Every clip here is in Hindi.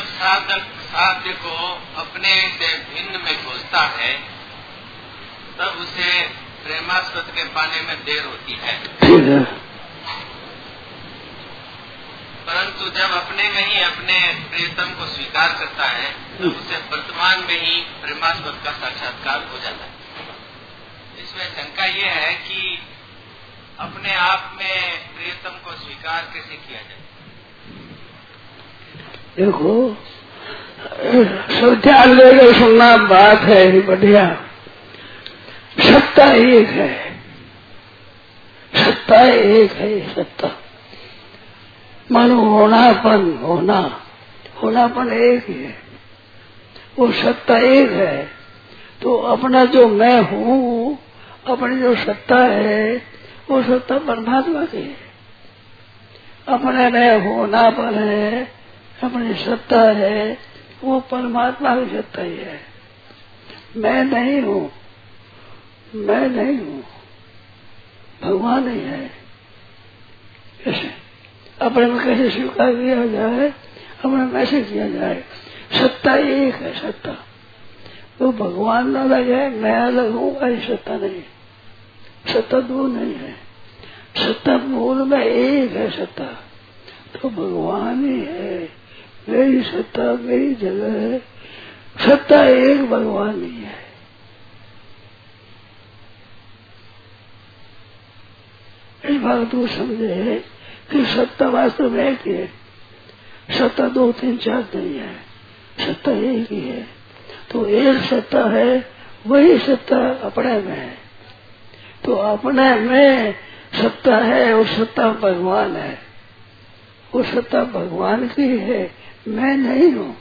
जब साधक साध्य को अपने से भिन्न में खोजता है तब उसे प्रेमास्पद के पाने में देर होती है। परंतु जब अपने में ही अपने प्रियतम को स्वीकार करता है तो उसे वर्तमान में ही प्रेमास्पद का साक्षात्कार हो जाता है। इसमें शंका ये है कि अपने आप में प्रियतम को स्वीकार कैसे किया जाए? देखो, सब ध्यान देकर सुनना बात है, बढ़िया। सत्ता एक है। सत्ता एक है, सत्ता। मानो होनापन, होना। होनापन एक ही है। वो सत्ता एक है। तो अपना जो मैं हूँ, अपनी जो सत्ता है, वो सत्ता परमात्मा की है। अपने में होनापन है अपनी सत्ता है, वो परमात्मा की सत्ता ही है। मैं नहीं हूँ। मैं नहीं हूँ। भगवान ही है। कैसे अपने में कैसे स्वीकार किया जाए, अपने कैसे किया जाए, सत्ता एक है, सत्ता। तो भगवान अलग है मैं अलग हूँ ऐसी सत्ता नहीं। सत्ता दो नहीं है। सत्ता मूल में एक है, सत्ता। तो भगवान ही है। मेरी सत्ता मेरी जगह है। सत्ता एक भगवान ही है। इस बात तू समझे कि सत्ता वास्तव में एक है सत्ता दो, तीन, चार नहीं है। सत्ता एक ही है। तो एक सत्ता है, वही सत्ता अपने में है। तो अपने में सत्ता है और सत्ता भगवान है। वो सत्ता भगवान की है। मैं नहीं हूँ।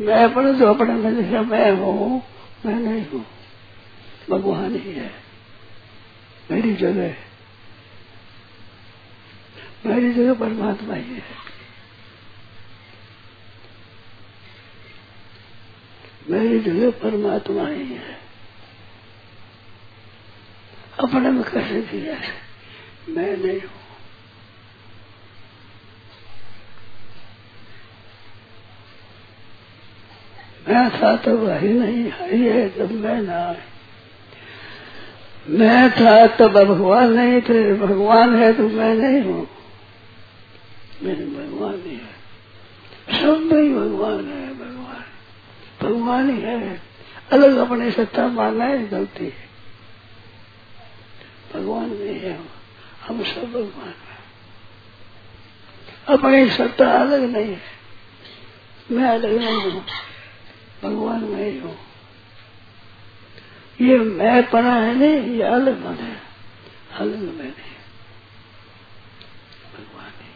मैं अपने अपने में देखा मैं हूँ, मैं नहीं हूँ। भगवान ही है। मेरी जगह मेरी जगह परमात्मा ही है। मेरी जगह परमात्मा ही है। अपने में कैसे दिया है। मैं नहीं हूँ। मैं था तो वही नहीं है, ये जब मैं ना मैं था तो भगवान नहीं थे, भगवान है तो मैं नहीं हूँ। मेरे भगवान ही है। सब में ही भगवान है, भगवान। भगवान ही है। अलग अपनी सत्ता मानना है गलती है। भगवान नहीं है, हम सब भगवान है। अपनी सत्ता अलग नहीं है। मैं अलग नहीं हूँ। भगवान मैं ही। हूँ ये मैं पना है नहीं, ये अलग मन है। अलग मैं नहीं। भगवान नहीं।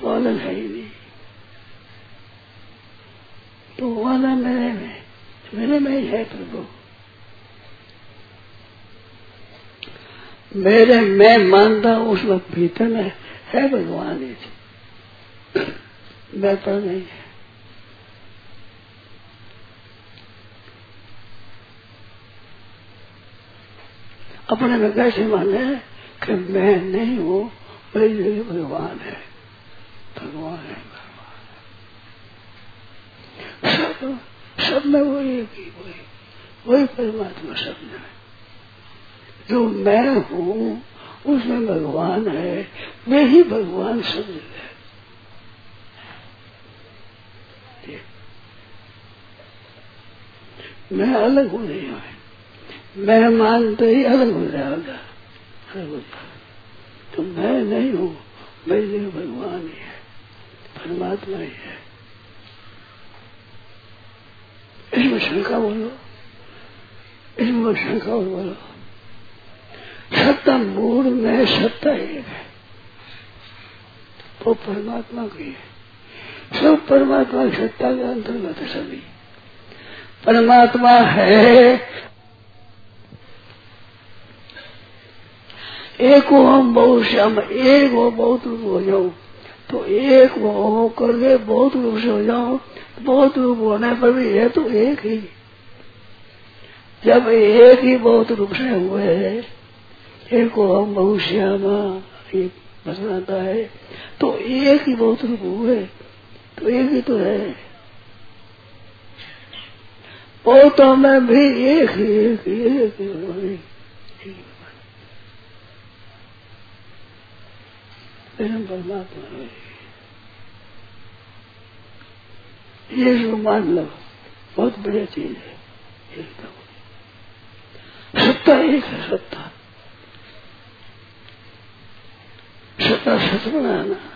तो अलग है ही नहीं। तो वाला मेरे में मेरे में ही है प्रभु। मेरे मैं मानता उस वक्त भीतर में है भगवान ही। मैं नहीं है। अपने में कैसे माने कि मैं नहीं हूँ मेरी जगह भगवान है। भगवान है भगवान है। सब सब में वही एक ही वही वही परमात्मा सब में जो मैं हूँ, उसमें भगवान है, मैं ही भगवान सब जगह मैं अलग हूँ, नहीं है मैं मानते ही अलग हो जाएगा। हो। तो मैं नहीं हूँ, मेरी भगवान ही है, परमात्मा ही है। इसमें शंका बोलो। इसमें शंका और बोलो। सत्ता मूल में सत्ता एक है। वो परमात्मा की है। सब परमात्मा की सत्ता के अंतर्गत सभी। परमात्मा है एक हम बहुत श्याम, एक हो बहुत रूप हो जाओ। तो एक हो करके बहुत रूप से हो जाओ। बहुत रूप होने पर भी है तो एक ही। जब एक ही बहुत रूप से हुए है, एक हो हम बहुत श्यामा, ये वचन आता है। तो एक ही बहुत रूप हुए तो एक ही तो है। वो तो मैं भी एक ही एक ही एक ही। परमात्मा है ये जो मान लो, बहुत बढ़िया चीज़ है एकदम सत्ता एक है, सत्ता। सत्ता सत बनाना।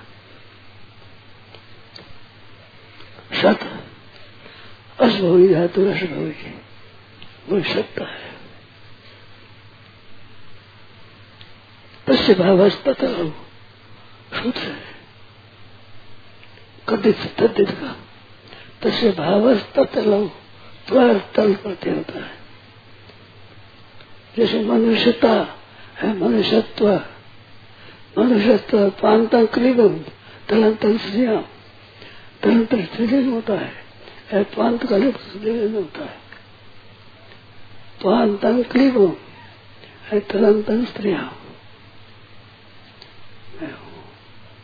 सत असभवी धातु असभवी वो सत्ता है। तस्य भावस्था सूत्र है कथित तद्दित का तस्य भावस्थ लो त्वर तल करते होता है। जैसे मनुष्यता है मनुष्यत्व मनुष्यत्व पांता क्लीबम तलंतर श्रिया तलंतर स्त्रीलिंग होता है पांत का लिप्त स्त्रीलिंग होता है। पांतन क्लीबम है तलंतर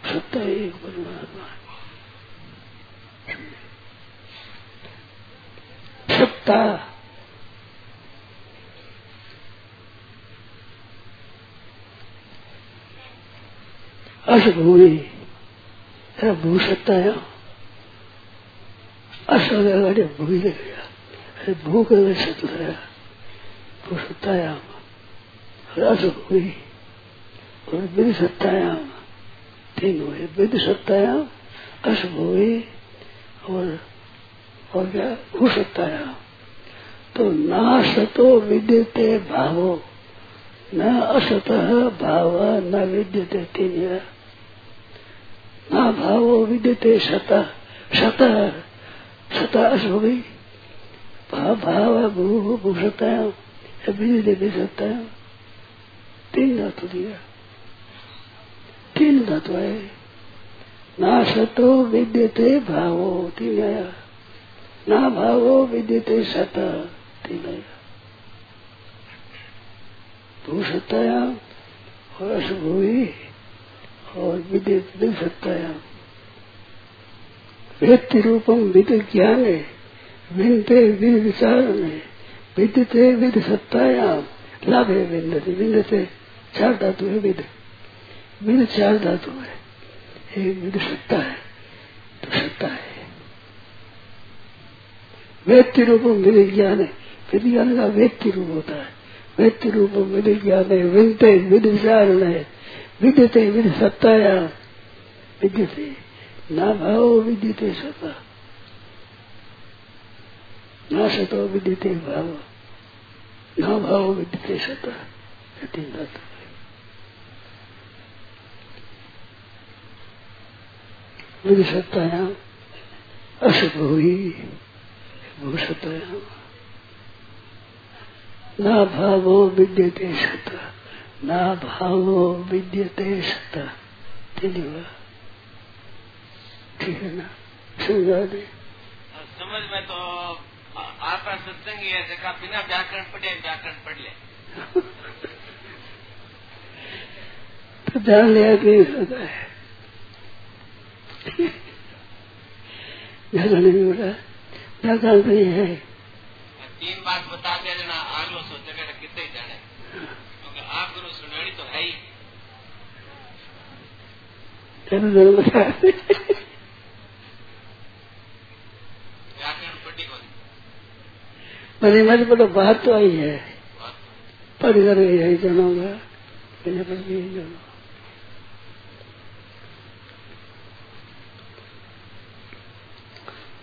स्त्रिया सत्य एक परमात्मा सत्ता असभूमि भू सकता है। असल अगाडि भूले गया भूख सत गया भू सत्तायाम असभूमि और विधि सत्तायाम तीन हुए। विधि सत्तायाम असभूमि और और क्या? भू सत्तायाम तो ना सतो विद्यते भावो। न असत भाव, न विद्यते तीन ना भावो विद्यते शत शत शत हो गई। भाव भाव भू भूषता है। विद्यते भी सकता है। तीन धातु दिया। तीन धातु है। ना सतो विद्यते भावो तीन आया ना भावो विद्यते शत तीन आया भूषताया और अशुभुई और विदित सत्ताया व्यक्ति रूपम विद ज्ञान है विनते विद विचार में विद्यते विद सत्ताया। लाभ है विन्दते विन्दते चार धातु है विद विद चार धातु है एक सत्ता है तो सत्ता है। व्यक्ति रूपम विद ज्ञान है विद ज्ञान का व्यक्ति रूप होता है। व्यक्ति रूपम विद ज्ञान है विनते विद विचार है। विद्यते विद सत्ताया विद्यते, न भाव विद्यते सत्ता। न सतो विद्यते भाव। न भाव विद्यते सत्ता। तीन धातु विधि सत्ताया अशुभ हुई भूषताया न भावो विद्यते सत्ता ना भावो विद्यते सता तीन ठीक है ना? समझा दे समझ में तो आपका सत्संग है जगह बिना व्याकरण पढ़े व्याकरण पढ़ ले। तो ध्यान लिया नहीं होता है। व्याकरण नहीं हो रहा। व्याकरण नहीं है। तीन बात बता दिया जना आगलो सोचेगा कितने जाने। क्योंकि आप गुरु सुनानी तो है ही। व्याकरण पढ़ी कौन? मैंने मेरे तो बात तो आई है। पढ़ कर यही जानूँगा पढ़ के यही जानूँगा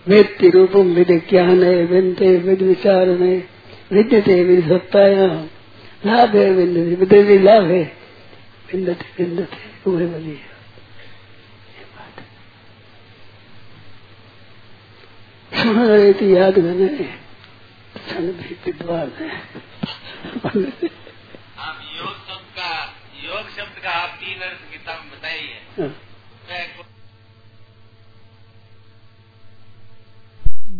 वेत्ति रूपम विद ज्ञान है विनते विद विचार में विद्यते विद सत्ताया लाभ है विन्दते विद्यते लाभ है विन्दते विन्दते उहे बनी है सुन रहे थे याद करने क्षण भी विद्वान है आप योग शब्द का योग शब्द का आप तीन अर्थ गीता में बताइए।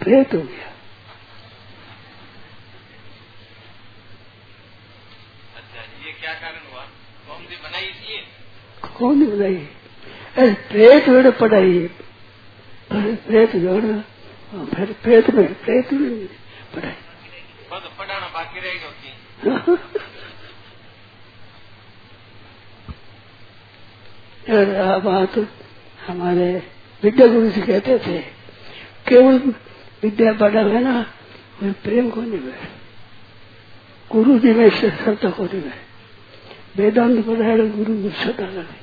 प्रेत हो गया। अच्छा ये क्या कारण हुआ? कोमती बनाई इसलिए? कौन बनाई? अरे प्रेत वेड़ पढ़ाई। प्रेत जोड़ फिर प्रेत में प्रेत में पढ़ाई। पढ़ाना बाकी रहेगा बात हमारे विद्या गुरु जी कहते थे केवल विद्या पढ़ा है ना वो प्रेम को नहीं है गुरु जी में श्रद्धा को नहीं है वेदांत पढ़ा है गुरु में श्रद्धा नहीं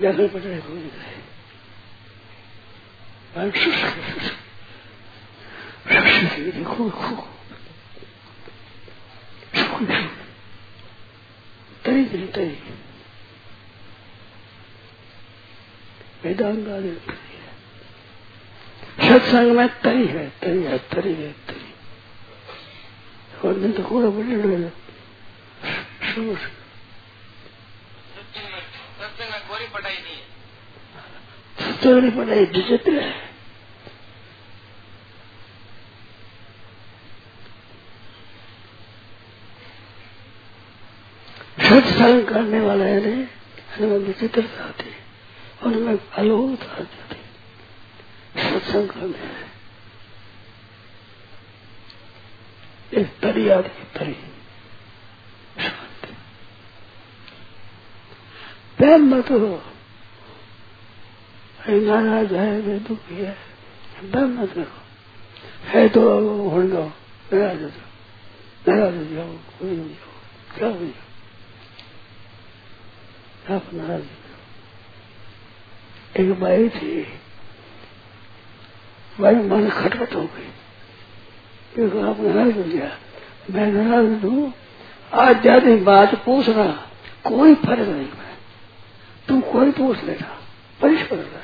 व्याकरण पढ़ा है गुरु नहीं देखो देखो तरी तरी वेदांत सत्संग में तरी है तरी है तरी है तरी और नहीं तो कोड़ा बड़े सत्संग में सत्संग में कोई पढ़ाई नहीं है। सत्संग पढ़ाई विचित्र है। सत्संग करने वाले ने हमें विचित्रता आती और मैं अलोत आ जाती सत्संग करने एक तरी आती तरी शांति प्रेम मत हो। नाराज़ है वे दुखी है प्रेम मत करो है तो हो जाओ। नाराज़ हो जाओ। नाराज़ हो जाओ। कोई हो जाओ। क्या हो जाओ आप नाराज़ एक बाई थी। बाई मन खटखट हो गई। क्योंकि आप नाराज़ हो गया मैं नाराज़ हूँ। आज ज़्यादा बात पूछना, कोई फ़र्क नहीं मैं तुम कोई पूछ लेना परिश्रम लेना।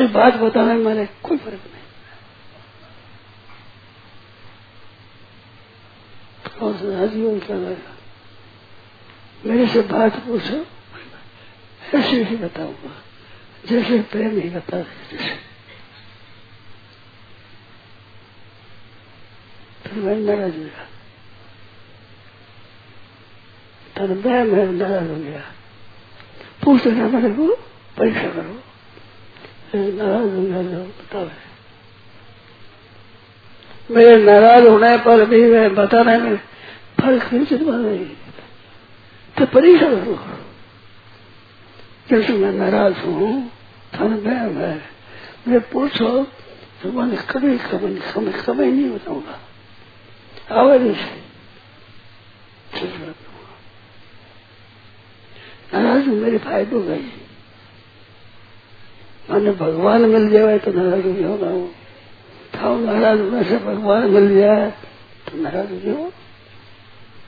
ये बात बताने मैंने कोई फ़र्क नहीं क्या मेरे से बात पूछो ऐसे ही बताऊँगा। जैसे प्रेम ही बता मैं नाराज़ हो गया मैं नाराज़ हो गया पूछ लेना मेरे को परीक्षा करो। नाराज़ हो गया जो बताओ मेरे नाराज़ होने पर भी मैं बताने में फ़र्क नहीं चिंता नहीं तो परीक्षा करो। जैसे मैं नाराज़ हूँ थन बहम है मैं पूछो तो मैंने कभी कभी कभी कभी नहीं बताऊँगा। आवाज़ से नाराज़ मेरी फायदो गई मैंने भगवान मिल जाए तो नाराज़ नहीं होगा वो। था नाराज़ होने से भगवान मिल जाए तो नाराज़ नहीं हो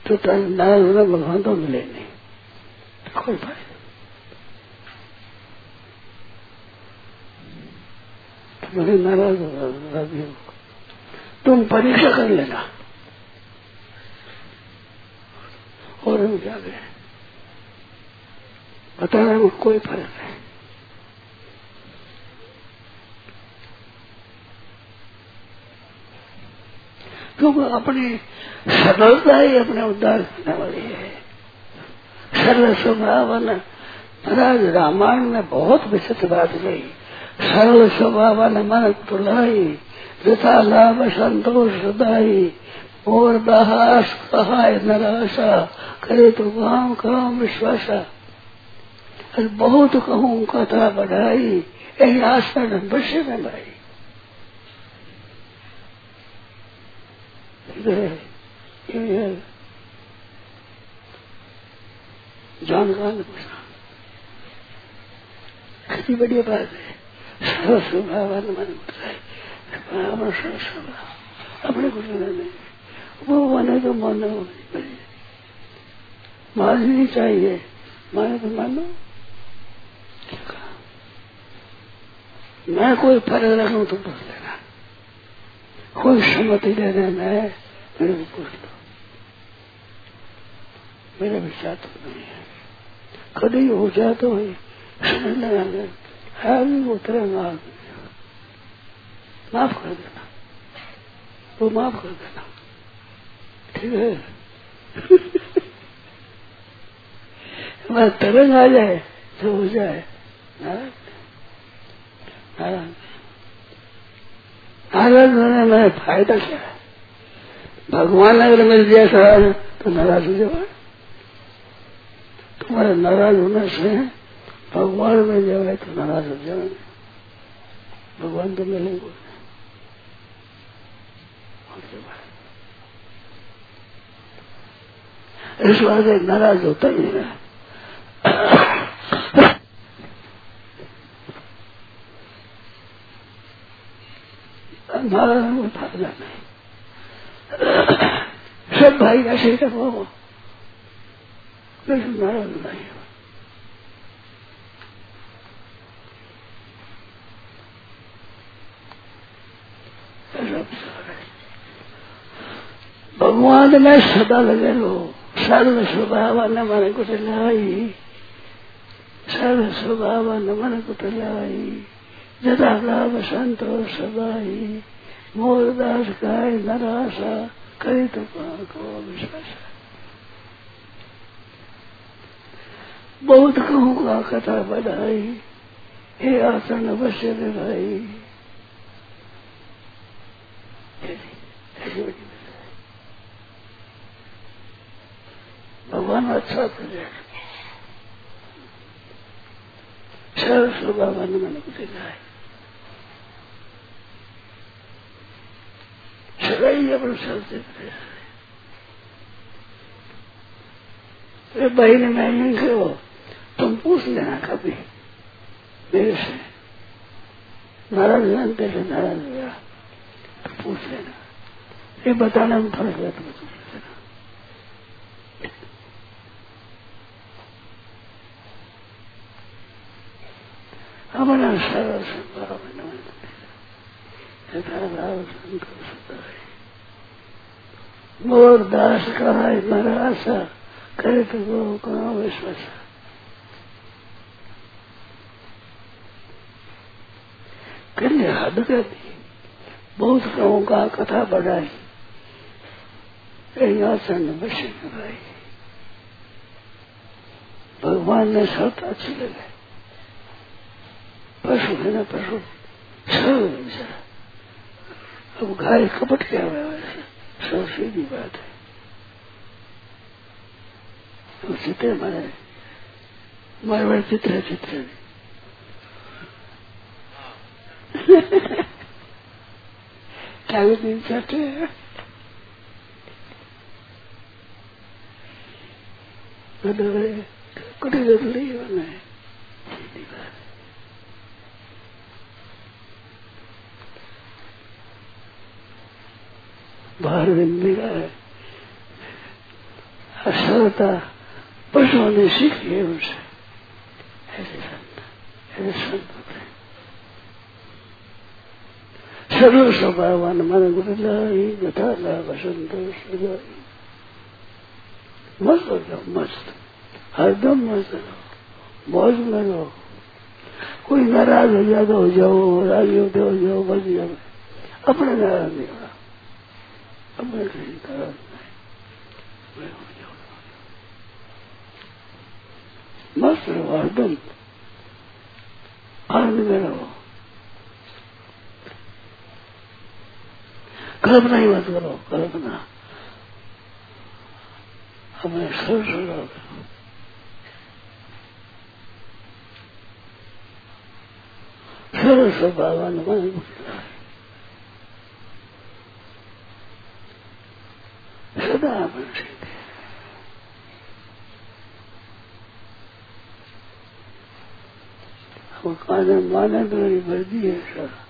तो नाराज़ होना भगवान तो मिले नहीं। कोई फ़ायदा बड़े नाराज़ राज़ी हो तुम परीक्षा कर लेना। और हम क्या गए बताने में कोई फ़र्क नहीं। क्योंकि अपनी सरलता ही अपने उद्धार करने वाली है। सरल स्वभाव रामायण में बहुत विचित्र बात गई सरल स्वभाव मन तुलाई यथा लाभ संतोष सदाई और दहास कहाय नराशा करे तो काम काम विश्वासा और बहुत कहूँ कथा बढ़ाई यही आशा बसे में भाई जानकार ने बढ़िया बात है। स्वभाव मन अपने कुछ नहीं वो माने तो मानो माननी चाहिए माने तो मानो मैं कोई फ़र्क रखू तो पूछ लेना कोई सम्मति देने में मेरे को पूछ लो मेरा विचार तो नहीं है कभी हो जाए तो समझ लगा है भी उतरेगा माफ़ कर देना। वो माफ़ कर देना। ठीक है? तरंग आ जाए तो हो जाए। नाराज़ होने में फ़ायदा क्या है? भगवान अगर मिल जाए सवाल तो नाराज़ हो जाए तुम्हारे नाराज़ होने से भगवान मिल जाए तो नाराज़ हो जाए भगवान तो मिलेंगे। इस बात नाराज़ होता ही है नारायण में फ़ायदा नहीं। सब भाई ऐसे करवाओ लेकिन नारायण नहीं भगवान में सदा लगे लो सर्व स्वभाव न मन कुछ लाई। सर्व स्वभाव न मन कुछ लाई। जदा लाभ संतोष सदाई मोरदास गाय नराशा कई तो को विश्वास। बहुत कहूँगा कथा बढ़ाई हे आसन अवश्य भाई भगवान अच्छा सर्व स्वभाव मन को सगाई अपन बहन मैं से हो तुम पूछ लेना कभी मेरे से नाराज़ नाराज़ हुआ तो पूछ लेना ये बताने में फ़र्क है। तो हमारा सरल स्वभाव भाव संतोष मोर दास कहाय मरासा करे तो वो कहा विश्वास कन्या हद कर दी बहुत गाँव का कथा बढ़ाई कहीं आसन बस भाई भगवान ने शर्त अच्छी लगे। पशु है ना पशु अब गाय कपट क्या हुआ वैसे। सब सीधी बात है। चित्र मारे मारवाड़ चित्र है चित्र क्या दिन चाहते हैं। कुटी बदली होना है बाहर का है। असरता पशुओं ने सीख लिए उनसे। ऐसे संत ऐसे संत होते हैं। सर्व स्वभावान मन गुरुलाई गठाला वसंत मस्त हो जाओ, मस्त। हरदम मस्त रहो। मौज में रहो। कोई नाराज़ हो जाए तो हो जाओ, राज़ी होते हो जाओ बस जाओ। अपने नाराज़ नहीं होना। जाओ मस्त रहो हरदम आनंद में रहो कल्पना ही मत करो कल्पना हमें करो सर्व स्वभावान मन सदा मन सिद्ध काने माने तो मेरी वर्दी है सर।